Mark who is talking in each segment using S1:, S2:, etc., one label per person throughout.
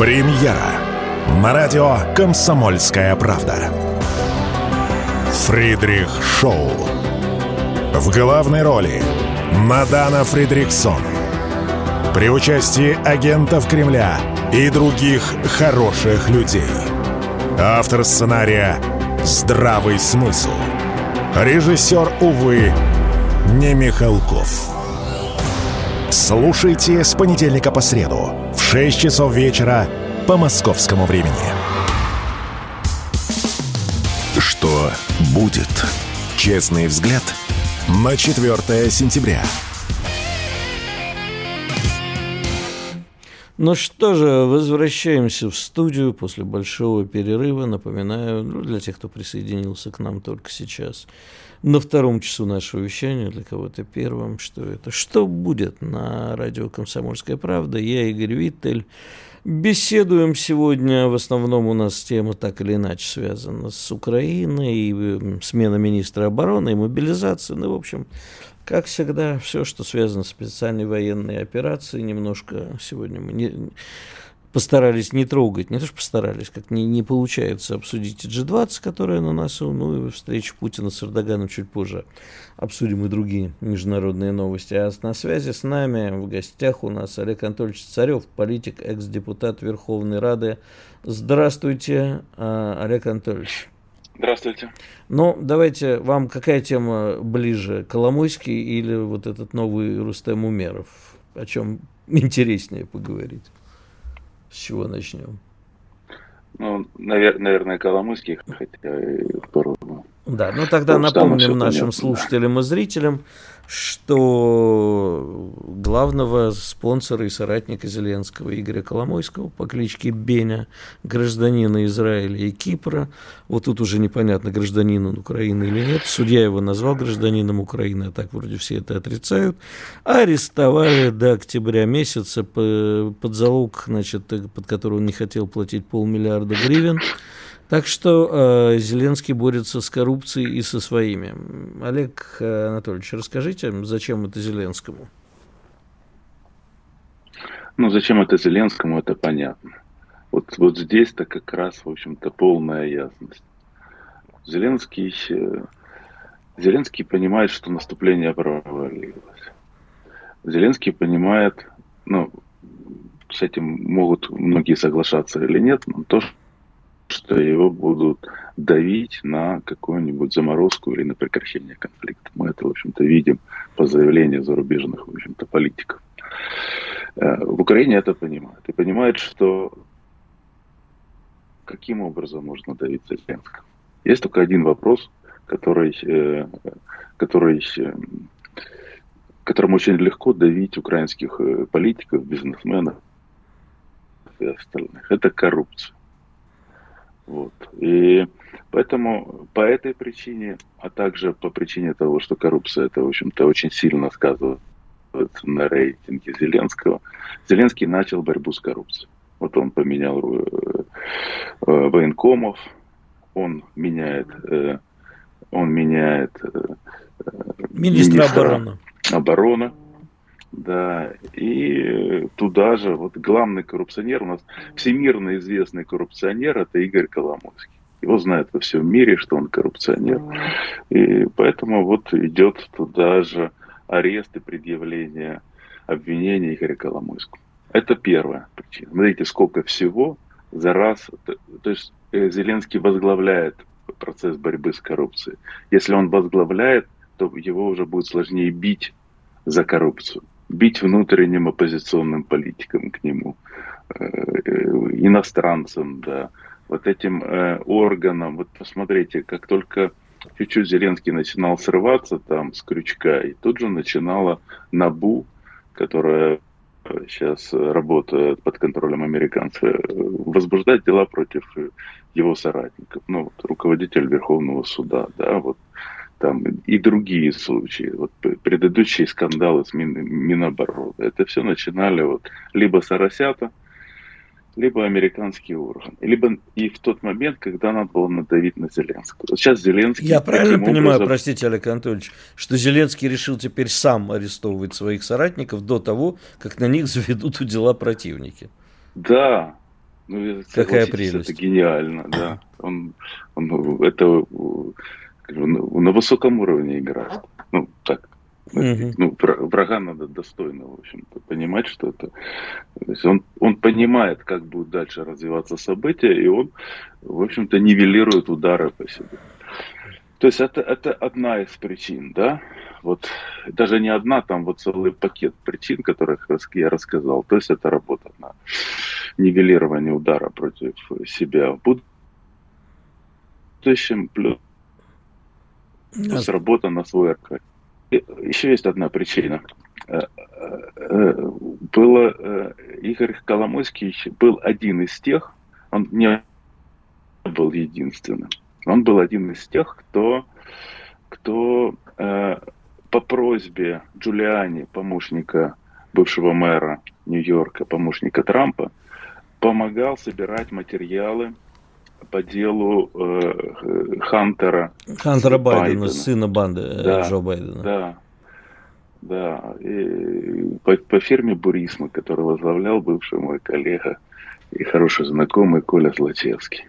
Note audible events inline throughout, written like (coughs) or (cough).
S1: Премьера на радио «Комсомольская правда». Фридрих Шоу. В главной роли Мадана Фридриксон. При участии агентов Кремля и других хороших людей. Автор сценария «Здравый смысл». Режиссер, увы, не Михалков. Слушайте с понедельника по среду 6 часов вечера по московскому времени. Что будет? Честный взгляд на 4 сентября.
S2: Ну что же, возвращаемся в студию после большого перерыва. Напоминаю, ну, для тех, кто присоединился к нам только сейчас – на втором часу нашего вещания, для кого-то первым, что это. Что будет на радио «Комсомольская правда»? Я Игорь Виттель. Беседуем сегодня, в основном у нас тема так или иначе связана с Украиной, и смена министра обороны, и мобилизация. Ну, в общем, как всегда, все, что связано с специальной военной операцией, немножко сегодня мы не, постарались не трогать, не то что постарались, как не, не получается обсудить G20, которая на носу, ну и встречу Путина с Эрдоганом чуть позже обсудим и другие международные новости. А на связи с нами в гостях у нас Олег Анатольевич Царев, политик, экс-депутат Верховной Рады. Здравствуйте, а, Олег Анатольевич.
S3: Здравствуйте.
S2: Ну, давайте, вам какая тема ближе, Коломойский или вот этот новый Рустем Умеров? О чем интереснее поговорить? С чего начнем?
S3: Ну, навер- наверное, Коломойский, хотя и
S2: по-разному. Да, ну тогда напомним нашим слушателям и зрителям, что главного спонсора и соратника Зеленского Игоря Коломойского по кличке Беня, гражданина Израиля и Кипра, вот тут уже непонятно, гражданин он Украины или нет, судья его назвал гражданином Украины, а так вроде все это отрицают, арестовали до октября месяца под залог, значит, под который он не хотел платить полмиллиарда гривен, так что э, Зеленский борется с коррупцией и со своими. Олег э, Анатольевич, расскажите, зачем это Зеленскому?
S3: Ну, зачем это Зеленскому, это понятно. Вот, вот здесь-то как раз, в общем-то, полная ясность. Зеленский, э, Зеленский понимает, что наступление провалилось. Зеленский понимает, ну, с этим могут многие соглашаться или нет, но то, что его будут давить на какую-нибудь заморозку или на прекращение конфликта. Мы это, в общем-то, видим по заявлению зарубежных, в общем-то, политиков. Э, в Украине это понимают. И понимают, что каким образом можно давить Зеленского. Есть только один вопрос, который, э, который, э, которым очень легко давить украинских политиков, бизнесменов и остальных. Это коррупция. Вот. И поэтому по этой причине, а также по причине того, что коррупция это, в общем-то, очень сильно сказывается на рейтинге Зеленского, Зеленский начал борьбу с коррупцией. Вот он поменял э, э, военкомов, он меняет, э, он меняет
S2: министра, министра обороны.
S3: обороны да, и туда же вот главный коррупционер у нас, всемирно известный коррупционер, это Игорь Коломойский. Его знают во всем мире, что он коррупционер. И поэтому вот идет туда же арест и предъявление обвинения Игоря Коломойского. Это первая причина. Смотрите, сколько всего за раз. То есть э, Зеленский возглавляет процесс борьбы с коррупцией. Если он возглавляет, то его уже будет сложнее бить за коррупцию бить внутренним оппозиционным политикам к нему, э, иностранцам, да, вот этим э, органам. Вот посмотрите, как только чуть-чуть Зеленский начинал срываться там с крючка, и тут же начинала НАБУ, которая сейчас работает под контролем американцев, э, возбуждать дела против его соратников. Ну, вот, руководитель Верховного суда, да, вот там и другие случаи, вот предыдущие скандалы с Мин, Минобороны, это все начинали вот либо Соросята, либо американские органы, либо и в тот момент, когда надо было надавить на Зеленского. Вот сейчас Зеленский...
S2: Я правильно понимаю, образом... простите, Олег Анатольевич, что Зеленский решил теперь сам арестовывать своих соратников до того, как на них заведут дела противники?
S3: Да,
S2: Ну, Какая прелесть.
S3: Это гениально, да. Он, он это на высоком уровне играет. Ну, так, Угу. Ну, врага надо достойно, в общем-то, понимать, что это... То есть он, он понимает, как будут дальше развиваться события, и он, в общем-то, нивелирует удары по себе. То есть это, это одна из причин, да? Вот даже не одна, там вот целый пакет причин, которых я рассказал. То есть это работа на нивелирование удара против себя в будущем, плюс работа на свой аркад. Еще есть одна причина. Э, э, было э, Игорь Коломойский был один из тех, он не был единственным, он был один из тех, кто, кто по просьбе Джулиани, помощника бывшего мэра Нью-Йорка, помощника Трампа, помогал собирать материалы по делу э, Хантера.
S2: Хантера Байдена, Байдена, сына банды э, да, Джо Байдена.
S3: Да, да. И по, по фирме Бурисма, который возглавлял бывший мой коллега и хороший знакомый Коля Злачевский.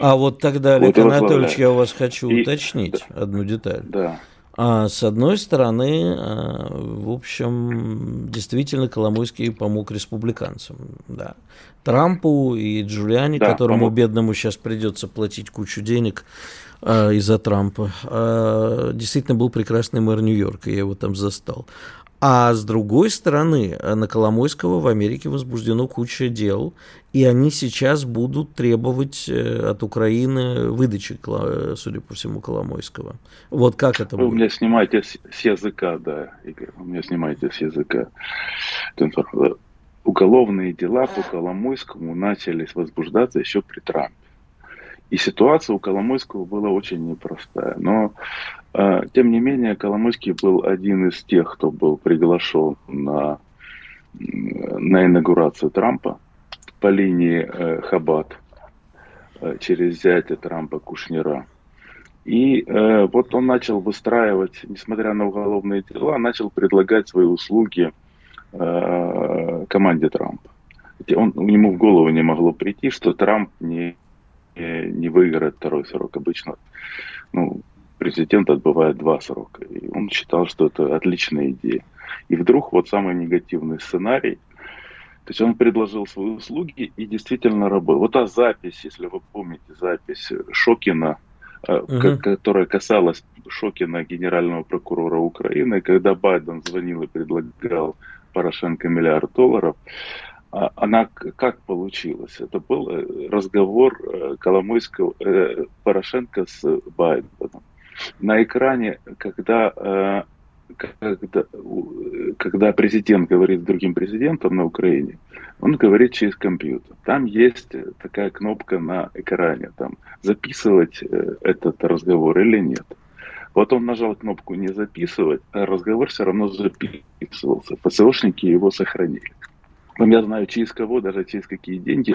S2: А вот тогда, Олег вот Анатольевич, я у вас хочу и, уточнить да, одну деталь.
S3: Да.
S2: А с одной стороны, а, в общем, действительно Коломойский помог республиканцам. Да. Трампу и Джулиани, да, которому помог. бедному сейчас придется платить кучу денег а, из-за Трампа, а, действительно был прекрасный мэр Нью-Йорка, я его там застал. А с другой стороны, на Коломойского в Америке возбуждено куча дел, и они сейчас будут требовать э, от Украины выдачи, судя по всему, Коломойского. Вот как это
S3: Вы
S2: будет?
S3: у меня снимаете с языка, да, Игорь, у меня снимаете с языка. Уголовные дела по Коломойскому начались возбуждаться еще при Трампе. И ситуация у Коломойского была очень непростая. Но, э, тем не менее, Коломойский был один из тех, кто был приглашен на, на инаугурацию Трампа по линии э, Хабат э, через зятя Трампа Кушнера. И э, вот он начал выстраивать, несмотря на уголовные дела, начал предлагать свои услуги э, команде Трампа. Он, ему в голову не могло прийти, что Трамп не не выиграет второй срок. Обычно ну, президент отбывает два срока. И он считал, что это отличная идея. И вдруг вот самый негативный сценарий, то есть он предложил свои услуги и действительно работал. Вот та запись, если вы помните, запись Шокина, угу. которая касалась Шокина, генерального прокурора Украины, когда Байден звонил и предлагал Порошенко миллиард долларов, а она как получилась? Это был э, разговор э, Коломойского, Порошенко с Байденом. На экране, когда, когда, когда президент говорит с другим президентом на Украине, он говорит через компьютер. Там есть такая кнопка на экране, там записывать этот разговор или нет. Вот он нажал кнопку «Не записывать», а разговор все равно записывался. ФСОшники его сохранили я знаю, через кого, даже через какие деньги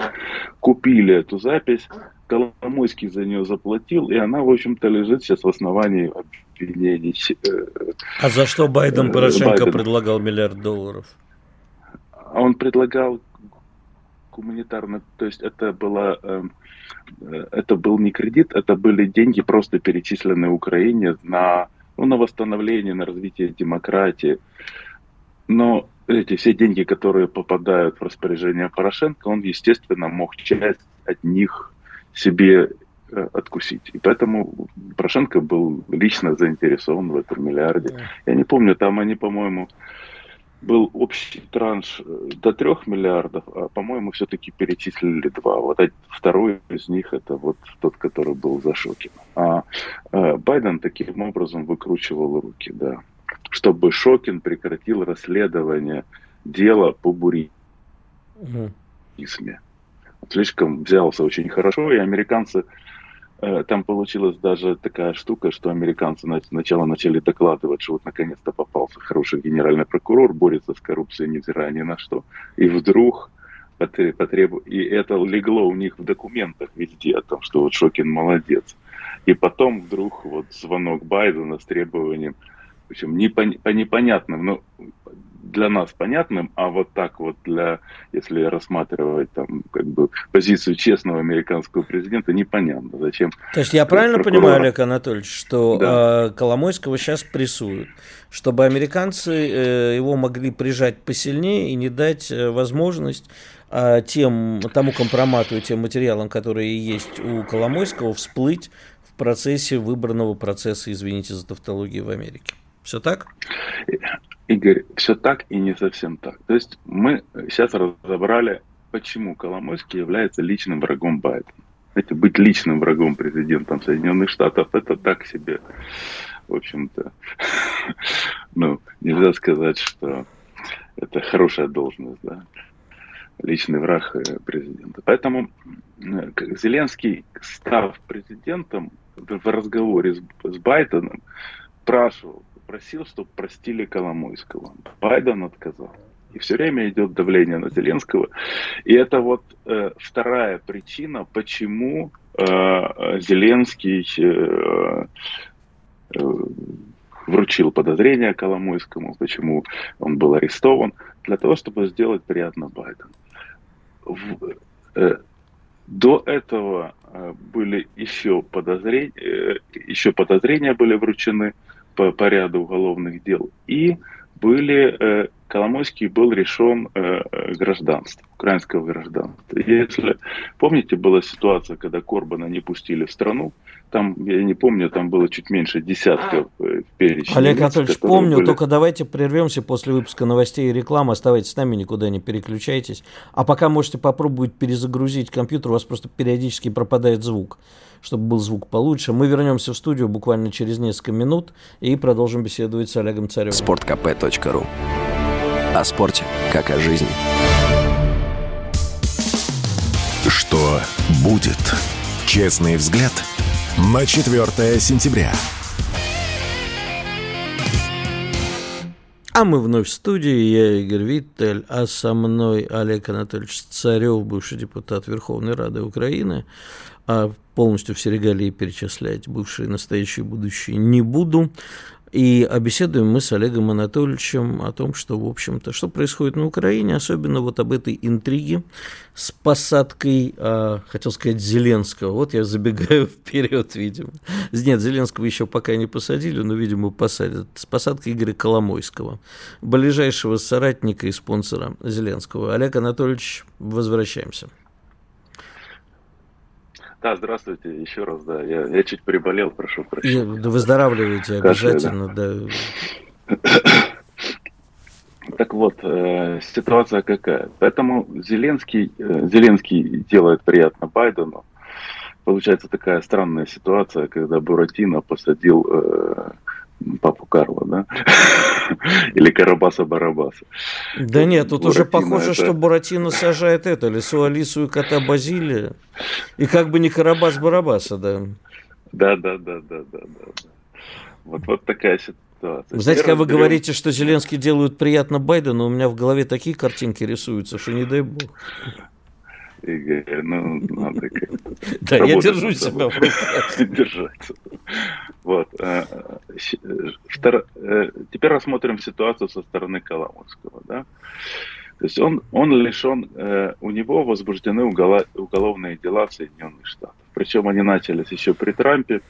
S3: купили эту запись. Коломойский за нее заплатил, и она, в общем-то, лежит сейчас в основании обвинений.
S2: Э, а за что Байден э, Порошенко Байден. предлагал миллиард долларов?
S3: Он предлагал гуманитарно, то есть это было, э, это был не кредит, это были деньги просто перечисленные Украине на, ну, на восстановление, на развитие демократии. Но эти все деньги, которые попадают в распоряжение Порошенко, он, естественно, мог часть от них себе э, откусить. И поэтому Порошенко был лично заинтересован в этом миллиарде. Я не помню, там они, по-моему, был общий транш э, до трех миллиардов, а, по-моему, все-таки перечислили два. Вот второй из них это вот тот, который был за Шокином. А, а Байден таким образом выкручивал руки, да чтобы Шокин прекратил расследование дела по буризме. Угу. Слишком взялся очень хорошо, и американцы э, там получилась даже такая штука, что американцы сначала начали докладывать, что вот наконец-то попался хороший генеральный прокурор, борется с коррупцией, невзирая ни на что. И вдруг потребу... И это легло у них в документах везде о том, что вот Шокин молодец. И потом вдруг вот звонок Байдена с требованием причем не по, по непонятным, но для нас понятным, а вот так вот для, если рассматривать там как бы позицию честного американского президента, непонятно, зачем.
S2: То есть я правильно прокурора... понимаю, Олег Анатольевич, что да. э, Коломойского сейчас прессуют, чтобы американцы э, его могли прижать посильнее и не дать э, возможность э, тем, тому компромату и тем материалам, которые есть у Коломойского, всплыть в процессе выбранного процесса, извините за тавтологию, в Америке. Все так?
S3: Игорь, все так и не совсем так. То есть мы сейчас разобрали, почему Коломойский является личным врагом Байдена. Знаете, быть личным врагом президентом Соединенных Штатов, это так себе, в общем-то, (laughs) ну, нельзя сказать, что это хорошая должность, да, личный враг э, президента. Поэтому э, Зеленский, став президентом, в разговоре с, Байденом, спрашивал, просил, чтобы простили Коломойского. Байден отказал. И все время идет давление на Зеленского. И это вот э, вторая причина, почему э, Зеленский э, э, вручил подозрение Коломойскому, почему он был арестован, для того, чтобы сделать приятно Байдену. В, э, до этого э, были еще подозрения, э, еще подозрения были вручены по, по ряду уголовных дел. И были, э, Коломойский был решен э, гражданство, украинского гражданства. Если помните, была ситуация, когда Корбана не пустили в страну, там, я не помню, там было чуть меньше десятка
S2: э, перечней. Олег Анатольевич, помню, были... только давайте прервемся после выпуска новостей и рекламы, оставайтесь с нами, никуда не переключайтесь. А пока можете попробовать перезагрузить компьютер, у вас просто периодически пропадает звук чтобы был звук получше. Мы вернемся в студию буквально через несколько минут и продолжим беседовать с Олегом Царевым.
S4: Спорткп.ру О спорте, как о жизни.
S1: Что будет? Честный взгляд на 4 сентября.
S2: А мы вновь в студии, я Игорь Виттель, а со мной Олег Анатольевич Царев, бывший депутат Верховной Рады Украины а полностью все регалии перечислять, бывшие, настоящие, будущие, не буду. И обеседуем мы с Олегом Анатольевичем о том, что, в общем-то, что происходит на Украине, особенно вот об этой интриге с посадкой, а, хотел сказать, Зеленского. Вот я забегаю (laughs) вперед, видимо. Нет, Зеленского еще пока не посадили, но, видимо, посадят. С посадкой Игоря Коломойского, ближайшего соратника и спонсора Зеленского. Олег Анатольевич, возвращаемся.
S3: Да, здравствуйте еще раз, да. Я, я чуть приболел, прошу прощения.
S2: да выздоравливайте обязательно, да. (coughs)
S3: Так вот, э, ситуация какая? Поэтому Зеленский, э, Зеленский делает приятно Байдену. Получается такая странная ситуация, когда Буратино посадил э, папу Карла, да? (laughs) Или Карабаса-Барабаса.
S2: Да нет, тут Буратино уже похоже, это... что Буратино сажает это, лису Алису и кота Базилия. И как бы не Карабас-Барабаса, да.
S3: Да, да, да, да, да, да. Вот, вот такая ситуация.
S2: Вы знаете, когда вы говорите, что Зеленский делают приятно Байдену, у меня в голове такие картинки рисуются, что не дай бог.
S3: Игорь, ну, надо как-то... (laughs)
S2: Да, я держу себя в
S3: руках. (laughs) Держаться. Вот. Э, э, теперь рассмотрим ситуацию со стороны Коломойского, да. То есть он, он лишен, э, у него возбуждены уголовные дела в Соединенных Штатах. Причем они начались еще при Трампе.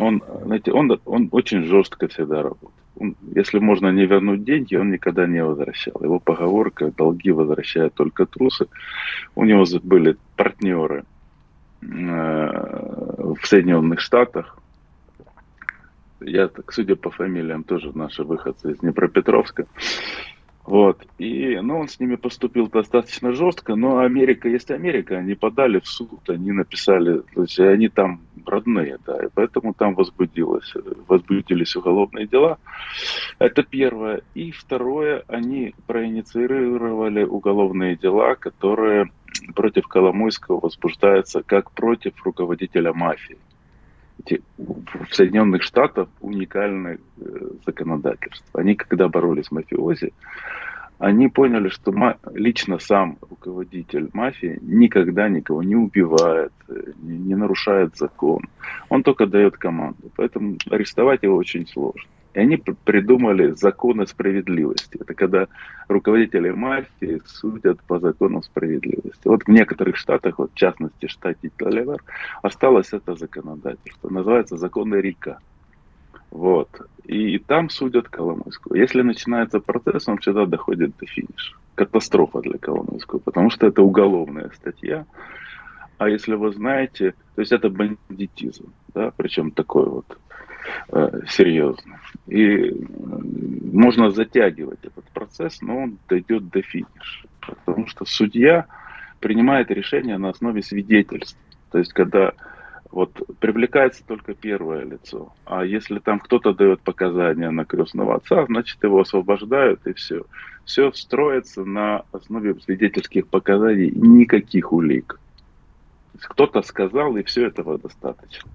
S3: Он, знаете, он, он очень жестко всегда работал он, если можно не вернуть деньги, он никогда не возвращал. Его поговорка «долги возвращают только трусы». У него были партнеры э, в Соединенных Штатах. Я, так, судя по фамилиям, тоже наши выходцы из Днепропетровска. Вот. И, ну, он с ними поступил достаточно жестко, но Америка есть Америка, они подали в суд, они написали, то есть они там родные, да, и поэтому там возбудилось, возбудились уголовные дела. Это первое. И второе, они проинициировали уголовные дела, которые против Коломойского возбуждаются как против руководителя мафии в Соединенных Штатах уникальное э, законодательство. Они, когда боролись с мафиози, они поняли, что лично сам руководитель мафии никогда никого не убивает, э, не, нарушает закон. Он только дает команду. Поэтому арестовать его очень сложно. И они придумали законы справедливости. Это когда руководители мафии судят по законам справедливости. Вот в некоторых штатах, вот в частности штате Делавер, осталось это законодательство. Называется законы Рика. Вот. И, и там судят Коломойского. Если начинается процесс, он всегда доходит до финиша. Катастрофа для Коломойского, потому что это уголовная статья. А если вы знаете, то есть это бандитизм, да, причем такой вот э, серьезный. И можно затягивать этот процесс, но он дойдет до финиша. Потому что судья принимает решение на основе свидетельств. То есть, когда вот привлекается только первое лицо. А если там кто-то дает показания на крестного отца, значит его освобождают и все. Все строится на основе свидетельских показаний, никаких улик. Кто-то сказал, и все этого достаточно.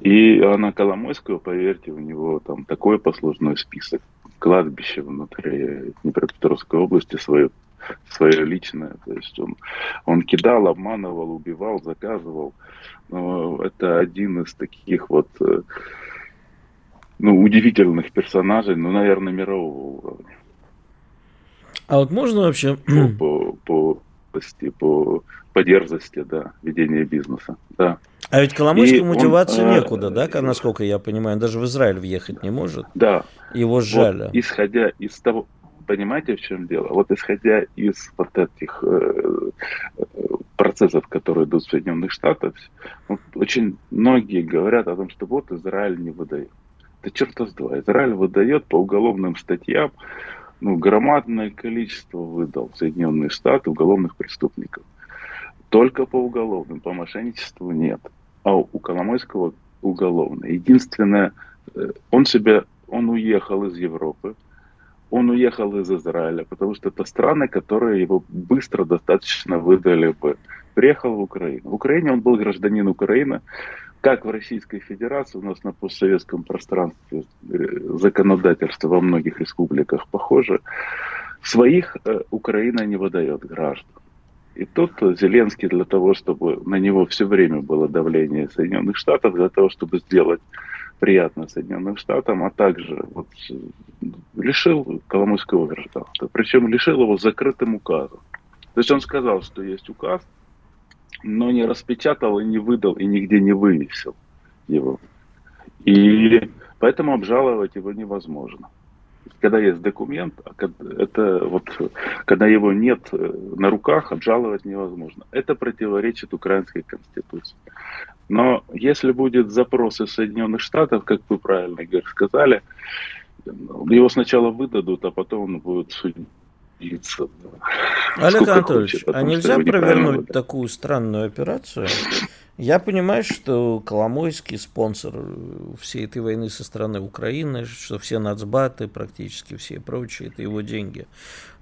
S3: И Анна Коломойского, поверьте, у него там такой послужной список. Кладбище внутри Днепропетровской области свое, свое личное. То есть он, он кидал, обманывал, убивал, заказывал. Но это один из таких вот э, ну, удивительных персонажей, ну, наверное, мирового уровня.
S2: А вот можно вообще...
S3: По, по, по, по, по дерзости, да, ведения бизнеса, да.
S2: А ведь Коломойскому мотивации он, некуда, да, насколько я понимаю, он даже в Израиль въехать не может.
S3: Да.
S2: Его сжали.
S3: Вот, исходя из того, понимаете, в чем дело? Вот исходя из вот этих э, процессов, которые идут в Соединенных Штатах, вот, очень многие говорят о том, что вот Израиль не выдает. Да черта с два. Израиль выдает по уголовным статьям, ну, громадное количество выдал в Соединенные Штаты уголовных преступников. Только по уголовным, по мошенничеству нет. А у Коломойского уголовное. Единственное, э, он себя, он уехал из Европы, он уехал из Израиля, потому что это страны, которые его быстро достаточно выдали бы. Приехал в Украину. В Украине он был гражданин Украины. Как в Российской Федерации, у нас на постсоветском пространстве э, законодательство во многих республиках похоже. Своих э, Украина не выдает граждан. И тут Зеленский для того, чтобы на него все время было давление Соединенных Штатов, для того, чтобы сделать приятно Соединенным Штатам, а также вот, лишил Коломойского гражданства. Причем лишил его закрытым указом. То есть он сказал, что есть указ, но не распечатал и не выдал, и нигде не вывесил его. И поэтому обжаловать его невозможно. Когда есть документ, а это вот, когда его нет э, на руках, обжаловать невозможно. Это противоречит украинской конституции. Но если будет запрос из Соединенных Штатов, как вы правильно, Игорь, сказали, его сначала выдадут, а потом он будет судиться.
S2: Олег Сколько Анатольевич, хочет, а нельзя провернуть такую странную операцию? Я понимаю, что Коломойский спонсор всей этой войны со стороны Украины, что все нацбаты, практически все и прочие, это его деньги.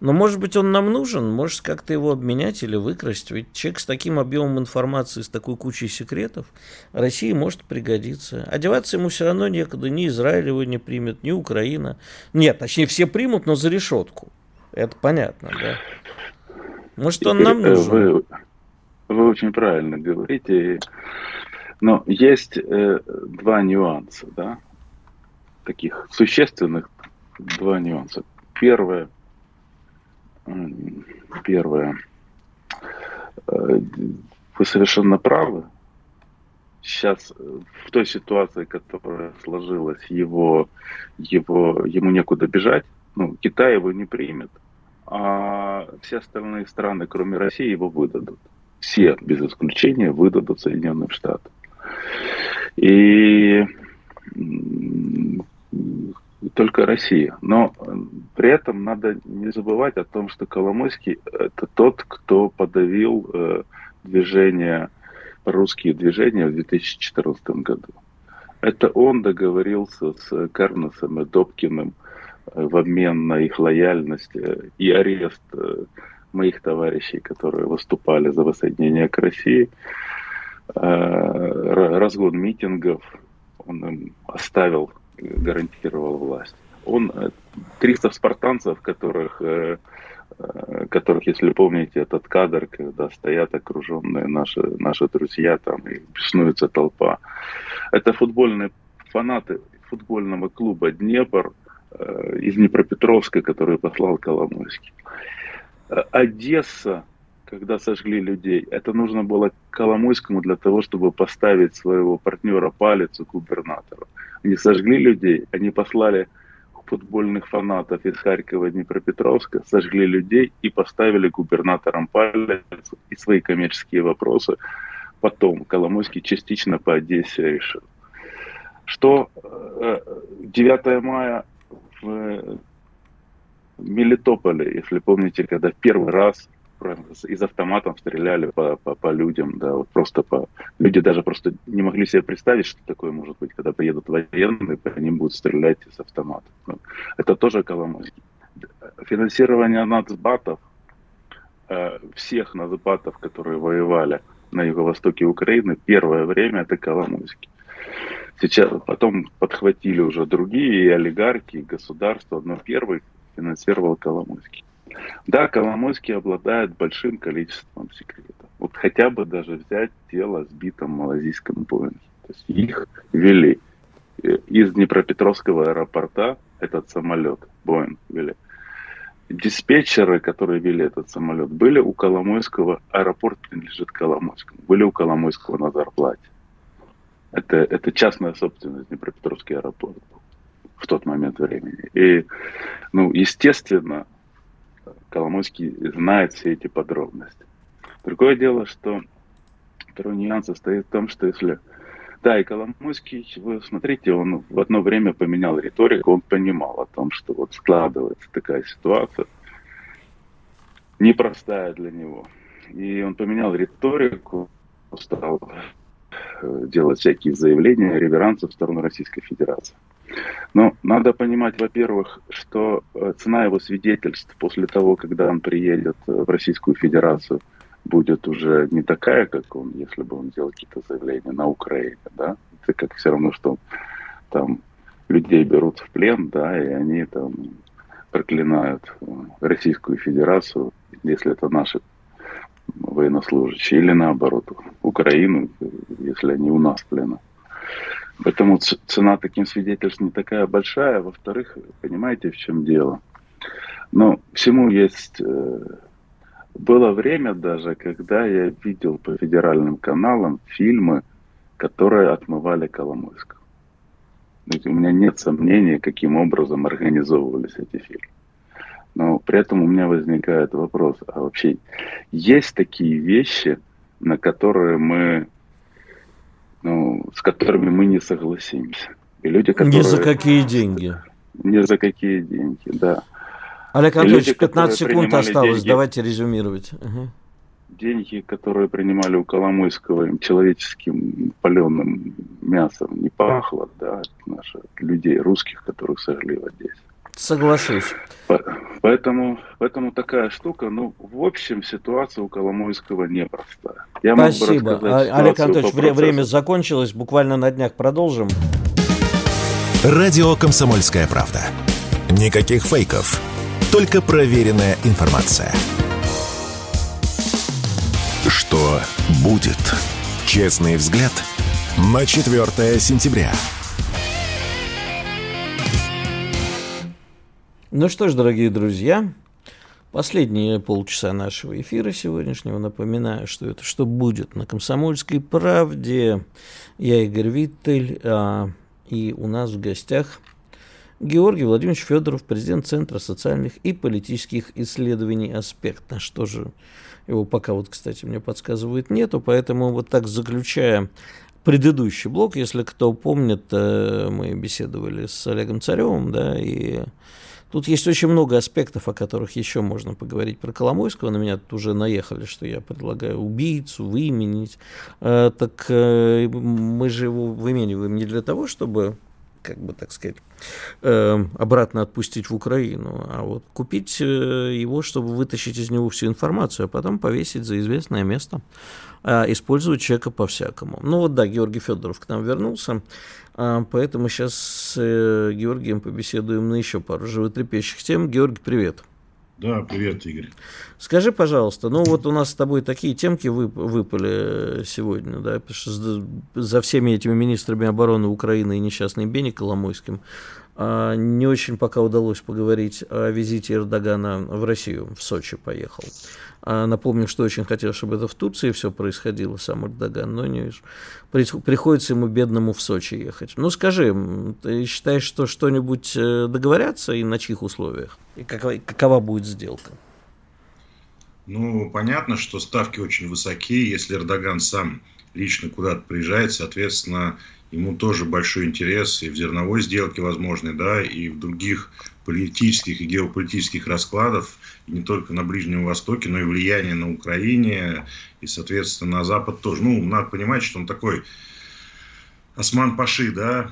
S2: Но, может быть, он нам нужен, может, как-то его обменять или выкрасть. Ведь человек с таким объемом информации, с такой кучей секретов, России может пригодиться. Одеваться ему все равно некуда, ни Израиль его не примет, ни Украина. Нет, точнее, все примут, но за решетку. Это понятно, да? Может, он нам нужен?
S3: Вы очень правильно говорите. Но есть э, два нюанса, да, таких существенных два нюанса. Первое, первое, э, вы совершенно правы. Сейчас э, в той ситуации, которая сложилась, его, его, ему некуда бежать. Ну, Китай его не примет, а все остальные страны, кроме России, его выдадут все без исключения выдадут Соединенным Штатам. И только Россия. Но при этом надо не забывать о том, что Коломойский это тот, кто подавил э, движение, русские движения в 2014 году. Это он договорился с Карносом и Добкиным э, в обмен на их лояльность э, и арест моих товарищей, которые выступали за воссоединение к России, э, разгон митингов, он им оставил, гарантировал власть. Он 300 э, спартанцев, которых, э, которых, если помните этот кадр, когда стоят окруженные наши, наши друзья там и беснуется толпа, это футбольные фанаты, футбольного клуба «Днепр» из Днепропетровска, который послал Коломойский. Э, Одесса, когда сожгли людей, это нужно было Коломойскому для того, чтобы поставить своего партнера палец губернатору. Они сожгли людей, они послали футбольных фанатов из Харькова и Днепропетровска, сожгли людей и поставили губернатором палец и свои коммерческие вопросы. Потом Коломойский частично по Одессе решил. Что 9 э, мая в Мелитополе, если помните, когда первый раз из автоматов стреляли по, по, по людям, да, вот просто по... Люди даже просто не могли себе представить, что такое может быть, когда приедут военные, по ним будут стрелять из автоматов. Ну, это тоже Коломойский. Финансирование нацбатов, э, всех нацбатов, которые воевали на юго-востоке Украины, первое время это Коломойский. Сейчас, потом подхватили уже другие и олигархи, и государства, но первый финансировал Коломойский. Да, Коломойский обладает большим количеством секретов. Вот хотя бы даже взять тело сбитом малазийском Боинге. То есть их вели из Днепропетровского аэропорта этот самолет, Боинг вели. Диспетчеры, которые вели этот самолет, были у Коломойского, аэропорт принадлежит Коломойскому, были у Коломойского на зарплате. Это, это частная собственность Днепропетровский аэропорт в тот момент времени. И, ну, естественно, Коломойский знает все эти подробности. Другое дело, что второй нюанс состоит в том, что если... Да, и Коломойский, вы смотрите, он в одно время поменял риторику, он понимал о том, что вот складывается такая ситуация, непростая для него. И он поменял риторику, стал э, делать всякие заявления, реверансы в сторону Российской Федерации. Но надо понимать, во-первых, что э, цена его свидетельств после того, когда он приедет э, в Российскую Федерацию, будет уже не такая, как он, если бы он делал какие-то заявления на Украине, да. Это как все равно, что там людей берут в плен, да, и они там проклинают э, Российскую Федерацию, если это наши военнослужащие, или наоборот, Украину, если они у нас в плену. Поэтому цена таким свидетельств не такая большая. Во-вторых, понимаете, в чем дело? Ну, всему есть... Э, было время даже, когда я видел по федеральным каналам фильмы, которые отмывали Коломойского. У меня нет сомнений, каким образом организовывались эти фильмы. Но при этом у меня возникает вопрос, а вообще есть такие вещи, на которые мы ну, с которыми мы не согласимся.
S2: И люди, которые... Ни за какие деньги.
S3: Ни за какие деньги, да.
S2: Олег Анатольевич, 15 секунд осталось, деньги, давайте резюмировать. Угу.
S3: Деньги, которые принимали у Коломойского им человеческим паленым мясом не пахло, да, наших людей, русских, которых сожгли в Одессе.
S2: Соглашусь.
S3: Поэтому, поэтому такая штука, ну, в общем, ситуация у Коломойского непростая.
S2: Я Спасибо. А, Олег Анатольевич, вре- время закончилось, буквально на днях продолжим.
S1: Радио «Комсомольская правда». Никаких фейков, только проверенная информация. Что будет? Честный взгляд на 4 сентября.
S2: Ну что ж, дорогие друзья, последние полчаса нашего эфира сегодняшнего. Напоминаю, что это «Что будет?» на «Комсомольской правде». Я Игорь Виттель, а, и у нас в гостях Георгий Владимирович Федоров, президент Центра социальных и политических исследований «Аспект». На что же его пока вот, кстати, мне подсказывают нету, поэтому вот так заключая предыдущий блок, если кто помнит, э, мы беседовали с Олегом Царевым, да, и Тут есть очень много аспектов, о которых еще можно поговорить про Коломойского. На меня тут уже наехали, что я предлагаю убийцу выменить. Э, так э, мы же его вымениваем не для того, чтобы как бы так сказать, э, обратно отпустить в Украину, а вот купить э, его, чтобы вытащить из него всю информацию, а потом повесить за известное место, э, использовать человека по-всякому. Ну вот да, Георгий Федоров к нам вернулся. А, поэтому сейчас с э, Георгием побеседуем на еще пару животрепещущих тем. Георгий, привет.
S5: Да, привет, Игорь.
S2: Скажи, пожалуйста, ну вот у нас с тобой такие темки выпали сегодня, да, за всеми этими министрами обороны Украины и несчастным Бени Коломойским не очень пока удалось поговорить о визите Эрдогана в Россию, в Сочи поехал. А напомню, что очень хотел, чтобы это в Турции все происходило, сам Эрдоган, но не. Приходится ему бедному в Сочи ехать. Ну скажи, ты считаешь, что что-нибудь э, договорятся и на чьих условиях? И какова, какова будет сделка?
S5: Ну, понятно, что ставки очень высокие. Если Эрдоган сам лично куда-то приезжает, соответственно, ему тоже большой интерес и в зерновой сделке возможный, да, и в других политических и геополитических раскладов, и не только на Ближнем Востоке, но и влияние на Украине, и, соответственно, на Запад тоже. Ну, надо понимать, что он такой Осман Паши, да,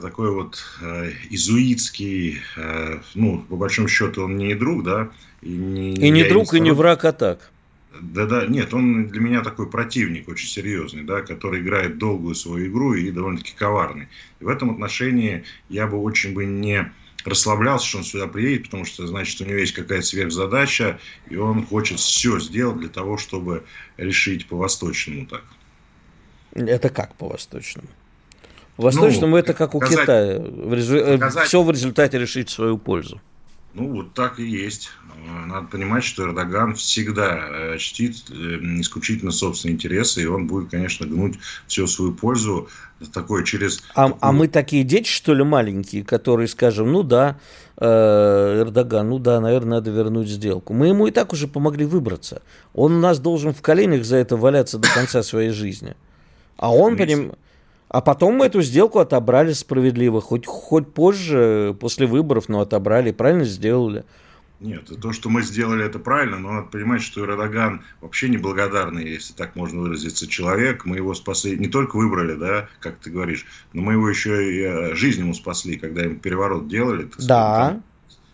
S5: такой вот э, изуитский, э, ну, по большому счету, он не друг, да.
S2: И не, и не друг, и не враг, а так.
S5: Да-да, нет, он для меня такой противник очень серьезный, да, который играет долгую свою игру и довольно-таки коварный. И в этом отношении я бы очень бы не расслаблялся, что он сюда приедет, потому что, значит, у него есть какая-то сверхзадача, и он хочет все сделать для того, чтобы решить по-восточному так.
S2: Это как по-восточному? По-восточному ну, это как у Китая. Показать... Все в результате решить в свою пользу.
S5: Ну, вот так и есть. Надо понимать, что Эрдоган всегда э, чтит э, исключительно собственные интересы, и он будет, конечно, гнуть всю свою пользу такой через...
S2: А, такую... а мы такие дети, что ли, маленькие, которые скажем, ну да, э, Эрдоган, ну да, наверное, надо вернуть сделку. Мы ему и так уже помогли выбраться. Он у нас должен в коленях за это валяться до конца своей жизни. А он, поним... А потом мы эту сделку отобрали справедливо, хоть, хоть позже, после выборов, но отобрали, правильно сделали.
S5: Нет, то, что мы сделали, это правильно, но надо понимать, что Эрдоган вообще неблагодарный, если так можно выразиться, человек. Мы его спасли, не только выбрали, да, как ты говоришь, но мы его еще и э, жизнь ему спасли, когда им переворот делали. Так
S2: да.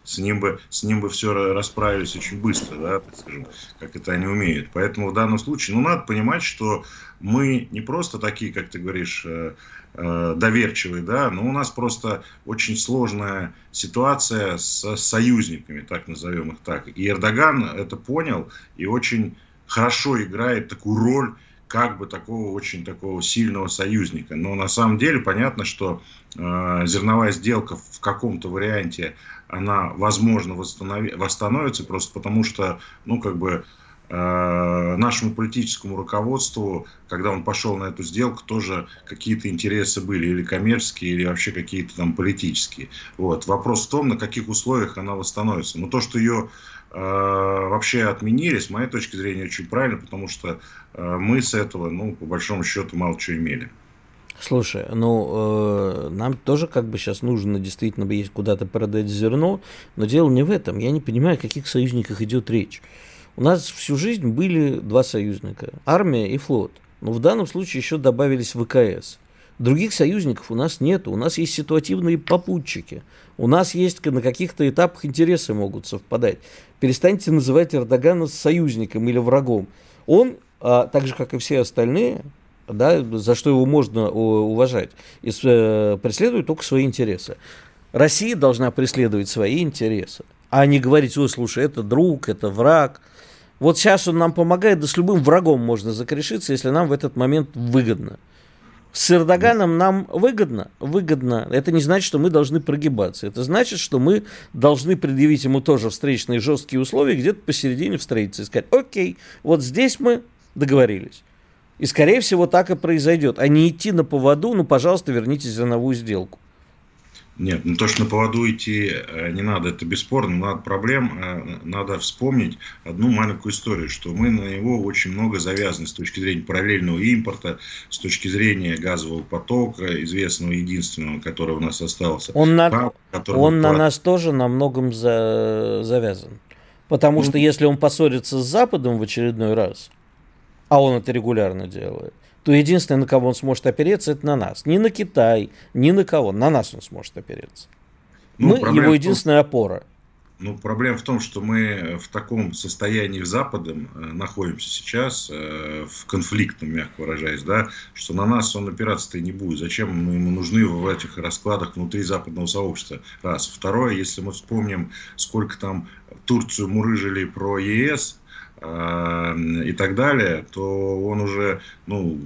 S5: С ним бы, с ним бы все расправились очень быстро, да, скажем, как это они умеют. Поэтому в данном случае, ну, надо понимать, что мы не просто такие, как ты говоришь, э, э, доверчивые, да, но у нас просто очень сложная ситуация с союзниками, так назовем их так. И Эрдоган это понял и очень хорошо играет такую роль как бы такого очень такого сильного союзника. Но на самом деле понятно, что э, зерновая сделка в каком-то варианте она возможно восстанови, восстановится просто потому что ну как бы Э, нашему политическому руководству, когда он пошел на эту сделку, тоже какие-то интересы были, или коммерческие, или вообще какие-то там политические. Вот. Вопрос в том, на каких условиях она восстановится. Но то, что ее э, вообще отменили, с моей точки зрения, очень правильно, потому что э, мы с этого, ну, по большому счету, мало чего имели.
S2: Слушай, ну э, нам тоже как бы сейчас нужно действительно есть куда-то продать зерно, но дело не в этом. Я не понимаю, о каких союзниках идет речь. У нас всю жизнь были два союзника – армия и флот. Но в данном случае еще добавились ВКС. Других союзников у нас нет. У нас есть ситуативные попутчики. У нас есть на каких-то этапах интересы могут совпадать. Перестаньте называть Эрдогана союзником или врагом. Он, а, так же как и все остальные, да, за что его можно уважать, и, э, преследует только свои интересы. Россия должна преследовать свои интересы, а не говорить, ой, слушай, это друг, это враг – вот сейчас он нам помогает, да с любым врагом можно закрешиться, если нам в этот момент выгодно. С Эрдоганом нам выгодно? Выгодно. Это не значит, что мы должны прогибаться. Это значит, что мы должны предъявить ему тоже встречные жесткие условия, где-то посередине встретиться и сказать, окей, вот здесь мы договорились. И, скорее всего, так и произойдет. А не идти на поводу, ну, пожалуйста, верните зерновую сделку.
S5: Нет, ну то, что на поводу идти э, не надо, это бесспорно, надо проблем, э, надо вспомнить одну маленькую историю, что мы на него очень много завязаны с точки зрения параллельного импорта, с точки зрения газового потока, известного единственного, который у нас остался.
S2: Он на, он на нас тоже на многом за, завязан. Потому ну, что если он поссорится с Западом в очередной раз, а он это регулярно делает, то единственное, на кого он сможет опереться, это на нас. Не на Китай, ни на кого. На нас он сможет опереться. Ну, Мы его единственная опора.
S5: Ну, проблема в том, что мы в таком состоянии с Западом э, находимся сейчас, э, в конфликтном, мягко выражаясь, да, что на нас он опираться-то и не будет. Зачем мы ему нужны в этих раскладах внутри западного сообщества? Раз. Второе, если мы вспомним, сколько там Турцию мурыжили про ЕС и так далее, то он уже, ну,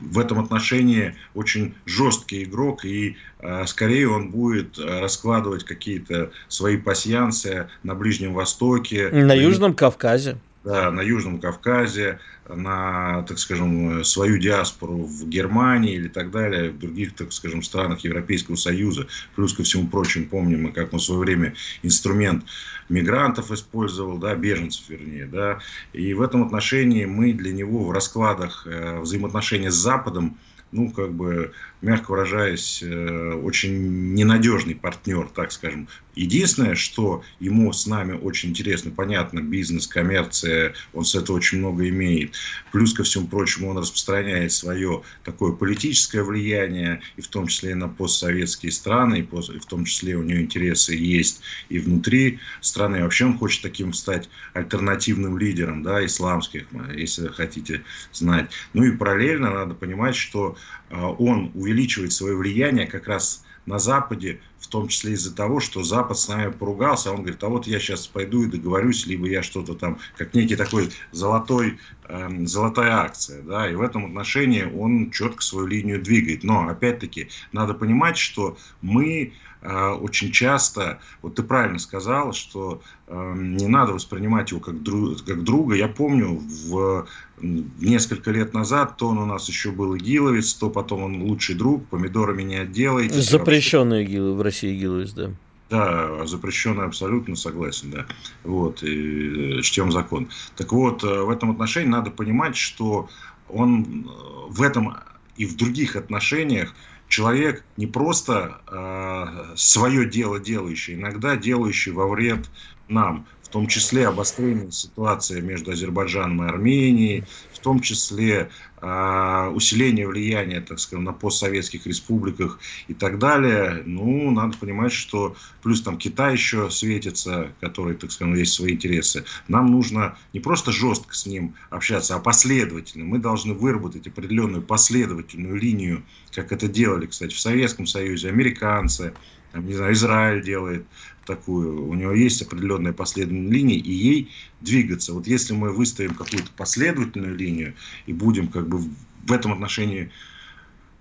S5: в этом отношении очень жесткий игрок, и э, скорее он будет раскладывать какие-то свои пассиансы на Ближнем Востоке.
S2: На Южном Кавказе.
S5: Да, на Южном Кавказе, на, так скажем, свою диаспору в Германии или так далее, в других, так скажем, странах Европейского Союза. Плюс ко всему прочему, помним мы, как мы в свое время инструмент мигрантов использовал, да, беженцев вернее, да. И в этом отношении мы для него в раскладах э, взаимоотношения с Западом ну, как бы, мягко выражаясь, э, очень ненадежный партнер, так скажем. Единственное, что ему с нами очень интересно, понятно, бизнес, коммерция, он с этого очень много имеет. Плюс ко всему прочему, он распространяет свое такое политическое влияние, и в том числе и на постсоветские страны, и в том числе у него интересы есть и внутри страны. Вообще он хочет таким стать альтернативным лидером, да, исламских, если хотите знать. Ну и параллельно надо понимать, что а, он увеличивает свое влияние как раз на Западе, в том числе из-за того, что Запад с нами поругался, а он говорит, а вот я сейчас пойду и договорюсь, либо я что-то там, как некий такой золотой, э, золотая акция, да, и в этом отношении он четко свою линию двигает. Но, опять-таки, надо понимать, что мы э, очень часто, вот ты правильно сказал, что э, не надо воспринимать его как, друг, как друга. Я помню, в несколько лет назад, то он у нас еще был игиловец, то потом он лучший друг, помидорами не отделаете.
S2: Запрещенный игил, в России игиловец, да.
S5: Да, запрещенный абсолютно согласен, да. Вот, и э, чтем закон. Так вот, э, в этом отношении надо понимать, что он э, в этом и в других отношениях человек не просто э, свое дело делающий, иногда делающий во вред нам том числе обострение ситуации между Азербайджаном и Арменией, в том числе э, усиление влияния, так скажем, на постсоветских республиках и так далее. Ну, надо понимать, что плюс там Китай еще светится, который, так скажем, есть свои интересы. Нам нужно не просто жестко с ним общаться, а последовательно. Мы должны выработать определенную последовательную линию, как это делали, кстати, в Советском Союзе, американцы, там, не знаю, Израиль делает такую, у него есть определенная последовательная линия, и ей двигаться. Вот если мы выставим какую-то последовательную линию и будем как бы в этом отношении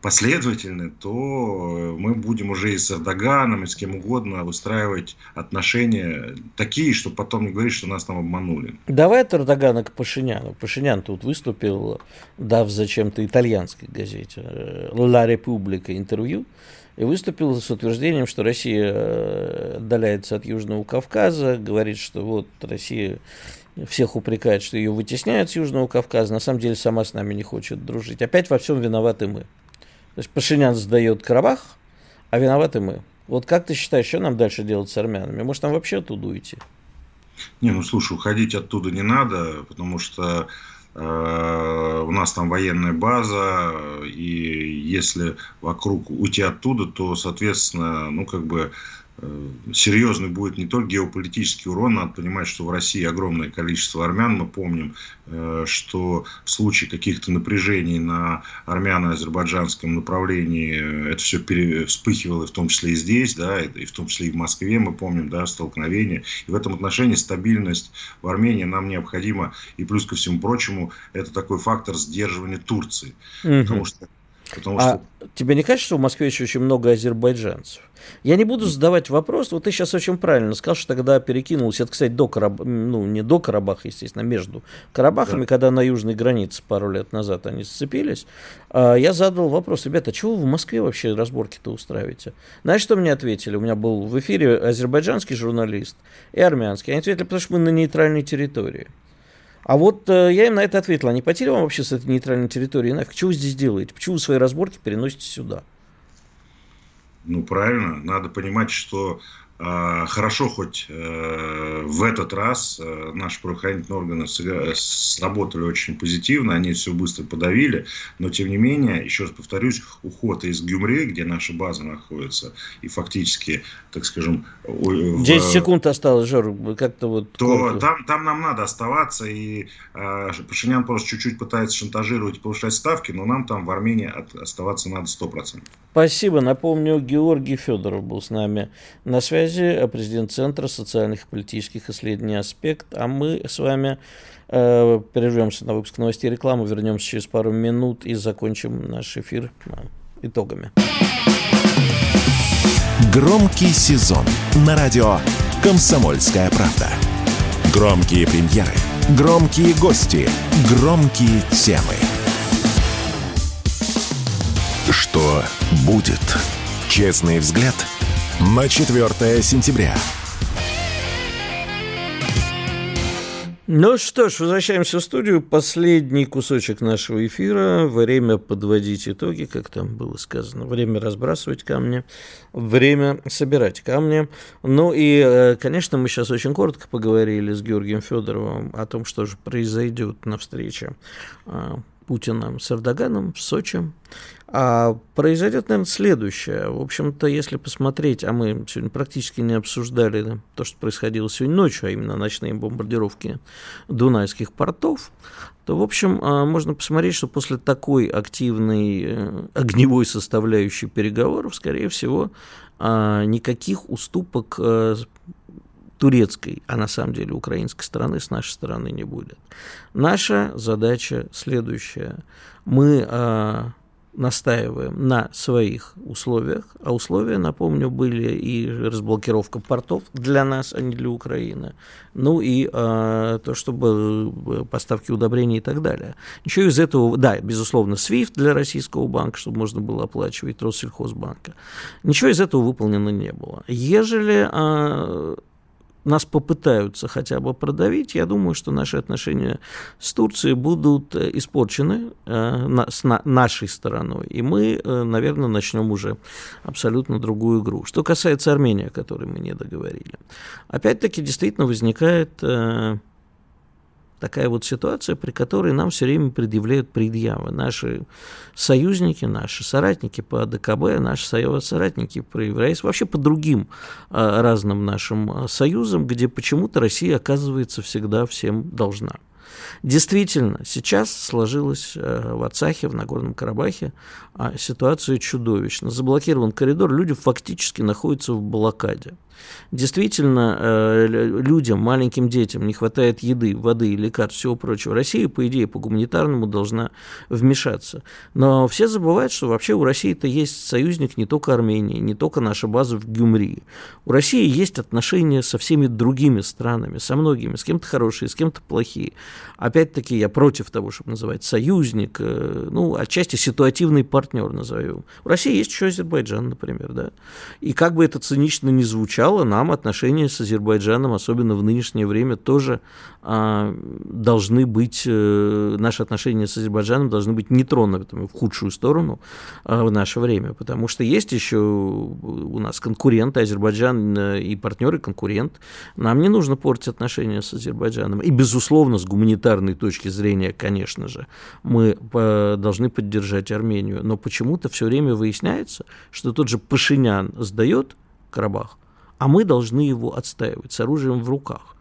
S5: последовательны, то мы будем уже и с Эрдоганом, и с кем угодно выстраивать отношения такие, чтобы потом не говорить, что нас там обманули.
S2: Давай от Эрдогана к Пашиняну. Пашинян тут выступил, дав зачем-то итальянской газете «Ла Република» интервью, и выступил с утверждением, что Россия э, отдаляется от Южного Кавказа, говорит, что вот Россия всех упрекает, что ее вытесняют с Южного Кавказа, на самом деле сама с нами не хочет дружить. Опять во всем виноваты мы. То есть Пашинян сдает Карабах, а виноваты мы. Вот как ты считаешь, что нам дальше делать с армянами? Может, нам вообще оттуда уйти?
S5: Не, ну слушай, уходить оттуда не надо, потому что у нас там военная база, и если вокруг уйти оттуда, то, соответственно, ну, как бы Э, серьезный будет не только геополитический урон, надо понимать, что в России огромное количество армян. Мы помним, э, что в случае каких-то напряжений на армяно-азербайджанском направлении э, это все пере... вспыхивало, в том числе и здесь, да, и в том числе и в Москве, мы помним, да, столкновения. И в этом отношении стабильность в Армении нам необходима. И плюс ко всему прочему, это такой фактор сдерживания Турции.
S2: Угу. Потому что Потому а что... тебе не кажется, что в Москве еще очень много азербайджанцев? Я не буду задавать вопрос, вот ты сейчас очень правильно сказал, что тогда перекинулось, это, кстати, до Карабаха, ну, не до Карабаха, естественно, между Карабахами, да. когда на южной границе пару лет назад они сцепились, а, я задал вопрос, ребята, а чего вы в Москве вообще разборки-то устраиваете? Знаешь, что мне ответили? У меня был в эфире азербайджанский журналист и армянский. Они ответили, потому что мы на нейтральной территории. А вот э, я им на это ответил, а не потери вам вообще с этой нейтральной территории нафиг? Что вы здесь делаете? Почему вы свои разборки переносите сюда?
S5: Ну, правильно. Надо понимать, что хорошо, хоть э, в этот раз э, наши правоохранительные органы сработали очень позитивно, они все быстро подавили, но тем не менее, еще раз повторюсь, уход из Гюмри, где наша база находится, и фактически, так скажем...
S2: 10 в, секунд осталось, Жор, как-то вот...
S5: То там, там нам надо оставаться, и э, Пашинян просто чуть-чуть пытается шантажировать и повышать ставки, но нам там в Армении от, оставаться надо 100%.
S2: Спасибо. Напомню, Георгий Федоров был с нами на связи связи, президент Центра социальных и политических исследований «Аспект». А мы с вами э, прервемся на выпуск новостей и рекламы, вернемся через пару минут и закончим наш эфир итогами.
S1: Громкий сезон на радио «Комсомольская правда». Громкие премьеры, громкие гости, громкие темы. Что будет? Честный взгляд на 4 сентября.
S2: Ну что ж, возвращаемся в студию. Последний кусочек нашего эфира. Время подводить итоги, как там было сказано. Время разбрасывать камни. Время собирать камни. Ну и, э, конечно, мы сейчас очень коротко поговорили с Георгием Федоровым о том, что же произойдет на встрече а, Путина с Эрдоганом в Сочи. А произойдет, наверное, следующее. В общем-то, если посмотреть, а мы сегодня практически не обсуждали то, что происходило сегодня ночью, а именно ночные бомбардировки дунайских портов, то, в общем, а, можно посмотреть, что после такой активной э, огневой составляющей переговоров, скорее всего, а, никаких уступок э, турецкой, а на самом деле украинской стороны с нашей стороны не будет. Наша задача следующая. Мы а, настаиваем на своих условиях, а условия, напомню, были и разблокировка портов для нас, а не для Украины, ну и э, то, чтобы э, поставки удобрений и так далее. Ничего из этого, да, безусловно, SWIFT для российского банка, чтобы можно было оплачивать Россельхозбанка. Ничего из этого выполнено не было. Ежели э, нас попытаются хотя бы продавить, я думаю, что наши отношения с Турцией будут э, испорчены э, с нашей стороной, и мы, э, наверное, начнем уже абсолютно другую игру. Что касается Армении, о которой мы не договорили, опять-таки действительно возникает такая вот ситуация, при которой нам все время предъявляют предъявы. Наши союзники, наши соратники по ДКБ, наши соратники по Еврейству, вообще по другим а, разным нашим а, союзам, где почему-то Россия оказывается всегда всем должна. Действительно, сейчас сложилась э, в Ацахе, в Нагорном Карабахе ситуация чудовищна. Заблокирован коридор, люди фактически находятся в блокаде. Действительно, э, людям, маленьким детям не хватает еды, воды, лекарств, всего прочего. Россия, по идее, по гуманитарному должна вмешаться. Но все забывают, что вообще у России-то есть союзник не только Армении, не только наша база в Гюмри. У России есть отношения со всеми другими странами, со многими, с кем-то хорошие, с кем-то плохие. Опять-таки, я против того, чтобы называть союзник, э, ну, отчасти ситуативный партнер назовем. У России есть еще Азербайджан, например, да. И как бы это цинично не звучало, сначала нам отношения с Азербайджаном, особенно в нынешнее время, тоже а, должны быть, а, наши отношения с Азербайджаном должны быть не тронутыми в худшую сторону а, в наше время, потому что есть еще у нас конкуренты, Азербайджан э, и партнеры конкурент. Нам не нужно портить отношения с Азербайджаном. И, безусловно, с гуманитарной точки зрения, конечно же, мы э, должны поддержать Армению. Но почему-то все время выясняется, что тот же Пашинян сдает Карабах, а мы должны его отстаивать с оружием в руках.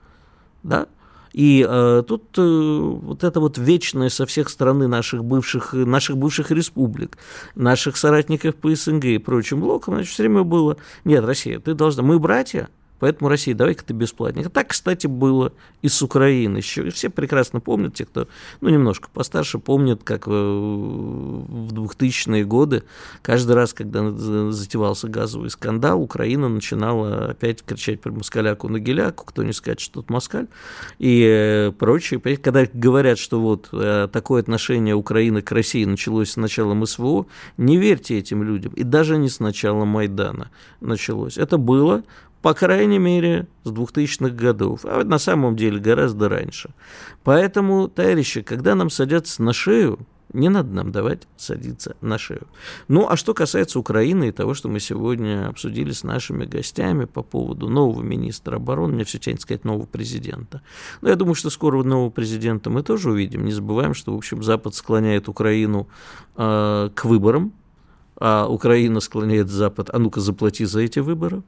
S2: Да? И э, тут э, вот это вот вечное со всех стороны наших бывших, наших бывших республик, наших соратников по СНГ и прочим блокам, значит, все время было, нет, Россия, ты должна, мы братья, Поэтому Россия, давай-ка ты бесплатник. Так, кстати, было и с Украиной. Еще все прекрасно помнят, те, кто ну, немножко постарше, помнят, как э, в 2000-е годы, каждый раз, когда затевался газовый скандал, Украина начинала опять кричать про москаляку на геляку, кто не скажет, что тут москаль, и э, прочее. Когда говорят, что вот э, такое отношение Украины к России началось с начала СВО, не верьте этим людям. И даже не с начала Майдана началось. Это было по крайней мере, с 2000-х годов, а на самом деле гораздо раньше. Поэтому, товарищи, когда нам садятся на шею, не надо нам давать садиться на шею. Ну, а что касается Украины и того, что мы сегодня обсудили с нашими гостями по поводу нового министра обороны, мне все тянет сказать нового президента. Но я думаю, что скоро нового президента мы тоже увидим. Не забываем, что, в общем, Запад склоняет Украину э, к выборам а Украина склоняет Запад, а ну-ка заплати за эти выборы.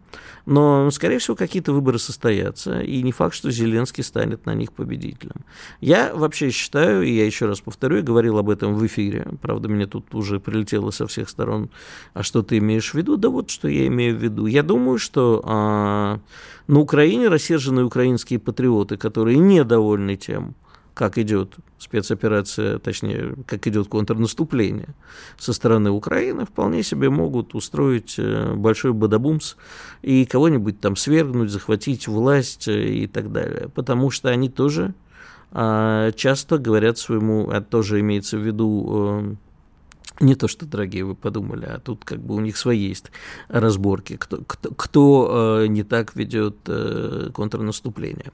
S2: Но, скорее всего, какие-то выборы состоятся, и не факт, что Зеленский станет на них победителем. Я вообще считаю, и я еще раз повторю, я говорил об этом в эфире, правда, мне тут уже прилетело со всех сторон, а что ты имеешь в виду? Да вот, что я имею в виду. Я думаю, что а, на Украине рассерженные украинские патриоты, которые недовольны тем, как идет спецоперация, точнее, как идет контрнаступление со стороны Украины, вполне себе могут устроить э, большой бадабумс и кого-нибудь там свергнуть, захватить власть э, и так далее. Потому что они тоже а, часто говорят своему, а тоже имеется в виду э, не то, что, дорогие, вы подумали, а тут как бы у них свои есть разборки, кто, кто, кто не так ведет контрнаступление.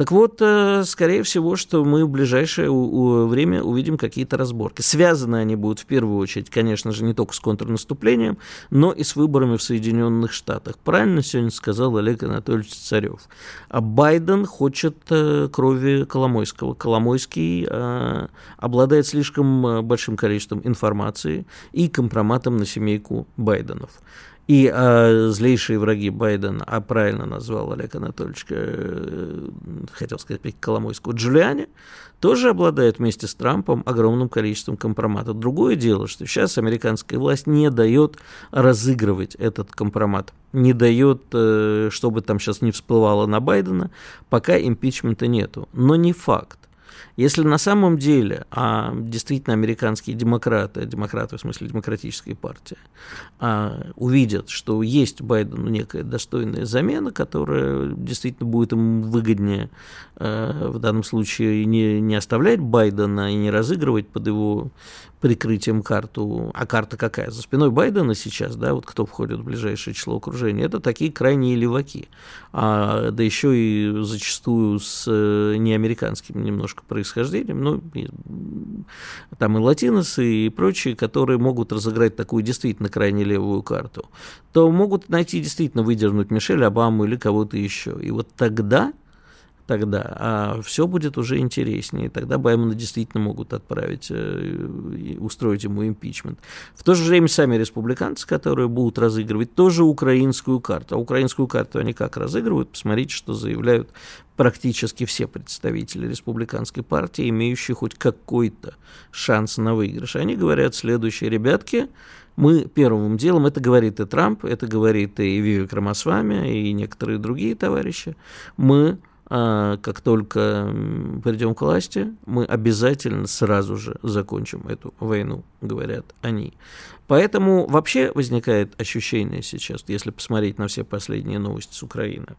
S2: Так вот, э, скорее всего, что мы в ближайшее время увидим какие-то разборки. Связаны они будут в первую очередь, конечно же, не только с контрнаступлением, но и с выборами в Соединенных Штатах. Правильно сегодня сказал Олег Анатольевич Царев. А Байден хочет э, крови Коломойского. Коломойский э, обладает слишком большим количеством информации и компроматом на семейку Байденов. И э, злейшие враги Байдена, а правильно назвал Олег Анатольевич, э, хотел сказать Коломойского, Джулиани, тоже обладают вместе с Трампом огромным количеством компроматов. Другое дело, что сейчас американская власть не дает разыгрывать этот компромат, не дает, э, чтобы там сейчас не всплывало на Байдена, пока импичмента нету. Но не факт. Если на самом деле а, действительно американские демократы, демократы в смысле демократическая партия, а, увидят, что есть Байдену некая достойная замена, которая действительно будет им выгоднее а, в данном случае не, не оставлять Байдена и не разыгрывать под его прикрытием карту. А карта какая? За спиной Байдена сейчас, да, вот кто входит в ближайшее число окружения, это такие крайние леваки. А, да еще и зачастую с э, неамериканским немножко происхождением, ну, и, там и латиносы, и прочие, которые могут разыграть такую действительно крайне левую карту, то могут найти действительно выдернуть Мишель Обаму или кого-то еще. И вот тогда тогда, а все будет уже интереснее. Тогда Баймана действительно могут отправить, э, устроить ему импичмент. В то же время сами республиканцы, которые будут разыгрывать тоже украинскую карту. А украинскую карту они как разыгрывают? Посмотрите, что заявляют практически все представители республиканской партии, имеющие хоть какой-то шанс на выигрыш. Они говорят следующее, ребятки, мы первым делом, это говорит и Трамп, это говорит и Вивик Рамасвами, и некоторые другие товарищи, мы как только придем к власти, мы обязательно сразу же закончим эту войну, говорят они. Поэтому вообще возникает ощущение сейчас, если посмотреть на все последние новости с Украины,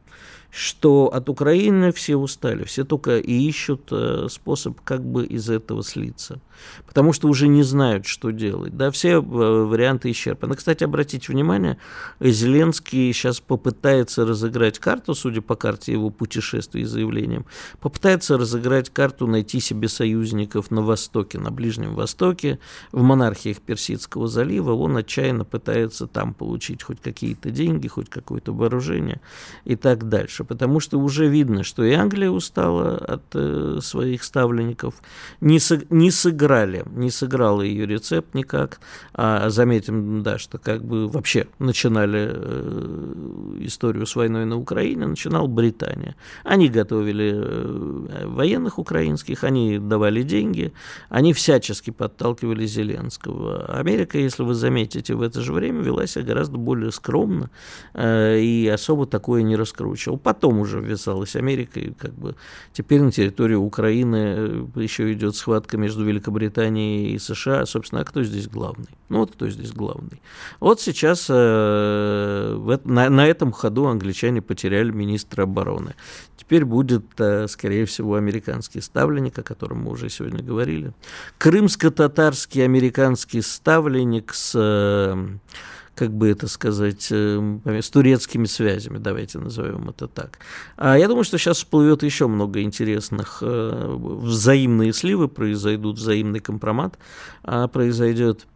S2: что от Украины все устали, все только и ищут э, способ как бы из этого слиться, потому что уже не знают, что делать. Да, все э, варианты исчерпаны. Кстати, обратите внимание, Зеленский сейчас попытается разыграть карту, судя по карте его путешествий и заявлениям, попытается разыграть карту, найти себе союзников на Востоке, на Ближнем Востоке, в монархиях Персидского залива. Он отчаянно пытается там получить хоть какие-то деньги, хоть какое-то вооружение и так дальше потому что уже видно, что и Англия устала от э, своих ставленников, не, со, не сыграли, не сыграл ее рецепт никак, а заметим, да, что как бы вообще начинали э, историю с войной на Украине, начинал Британия. Они готовили э, военных украинских, они давали деньги, они всячески подталкивали Зеленского. Америка, если вы заметите, в это же время вела себя гораздо более скромно э, и особо такое не раскручивал потом уже ввязалась Америка, и как бы теперь на территории Украины еще идет схватка между Великобританией и США. Собственно, а кто здесь главный? Ну вот кто здесь главный. Вот сейчас э, на, на этом ходу англичане потеряли министра обороны. Теперь будет, э, скорее всего, американский ставленник, о котором мы уже сегодня говорили. Крымско-татарский американский ставленник с... Э, как бы это сказать, э, с турецкими связями, давайте назовем это так. А я думаю, что сейчас всплывет еще много интересных э, взаимные сливы произойдут, взаимный компромат а, произойдет.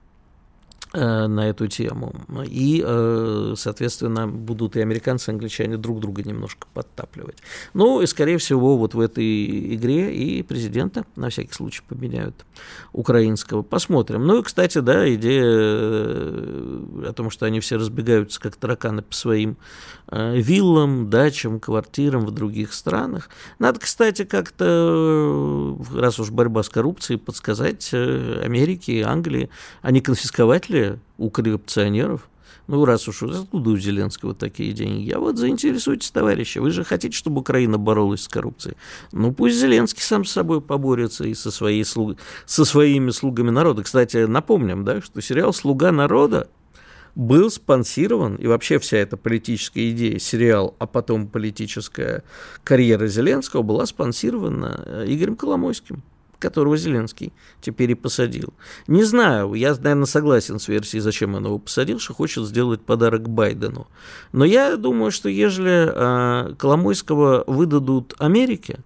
S2: Э, на эту тему. И, э, соответственно, будут и американцы, и англичане друг друга немножко подтапливать. Ну, и, скорее всего, вот в этой игре и президента на всякий случай поменяют украинского. Посмотрим. Ну и, кстати, да, идея э, о том, что они все разбегаются как тараканы по своим виллам, дачам, квартирам в других странах. Надо, кстати, как-то, раз уж борьба с коррупцией, подсказать Америке, Англии, а не конфисковать ли у коррупционеров. Ну, раз уж откуда у Зеленского такие деньги? Я вот заинтересуйтесь, товарищи. Вы же хотите, чтобы Украина боролась с коррупцией? Ну, пусть Зеленский сам с собой поборется и со, своей слуг... со своими слугами народа. Кстати, напомним, да, что сериал «Слуга народа» был спонсирован, и вообще вся эта политическая идея, сериал, а потом политическая карьера Зеленского была спонсирована э, Игорем Коломойским которого Зеленский теперь и посадил. Не знаю, я, наверное, согласен с версией, зачем он его посадил, что хочет сделать подарок Байдену. Но я думаю, что ежели э, Коломойского выдадут Америке,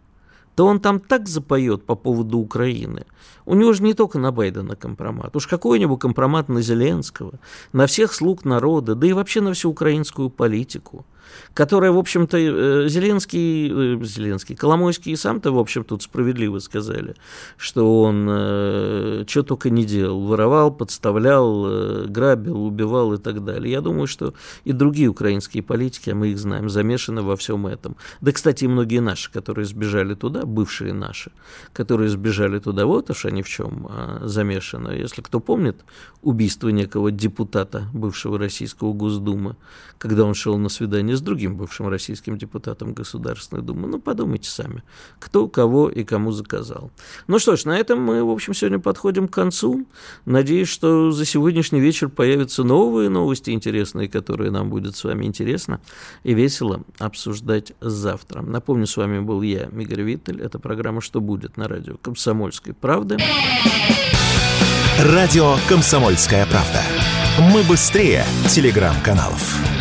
S2: то он там так запоет по поводу Украины. У него же не только на Байдена компромат, уж какой-нибудь компромат на Зеленского, на всех слуг народа, да и вообще на всю украинскую политику которая, в общем-то, э, Зеленский, э, Зеленский, Коломойский и сам-то, в общем, тут справедливо сказали, что он э, что только не делал, воровал, подставлял, э, грабил, убивал и так далее. Я думаю, что и другие украинские политики, а мы их знаем, замешаны во всем этом. Да, кстати, и многие наши, которые сбежали туда, бывшие наши, которые сбежали туда, вот уж они в чем а, замешаны. Если кто помнит убийство некого депутата бывшего российского Госдумы, когда он шел на свидание с другим бывшим российским депутатом Государственной Думы. Ну, подумайте сами, кто кого и кому заказал. Ну что ж, на этом мы, в общем, сегодня подходим к концу. Надеюсь, что за сегодняшний вечер появятся новые новости интересные, которые нам будет с вами интересно и весело обсуждать завтра. Напомню, с вами был я, Игорь Виттель. Это программа «Что будет» на радио «Комсомольской правды».
S1: Радио «Комсомольская правда». Мы быстрее телеграм-каналов.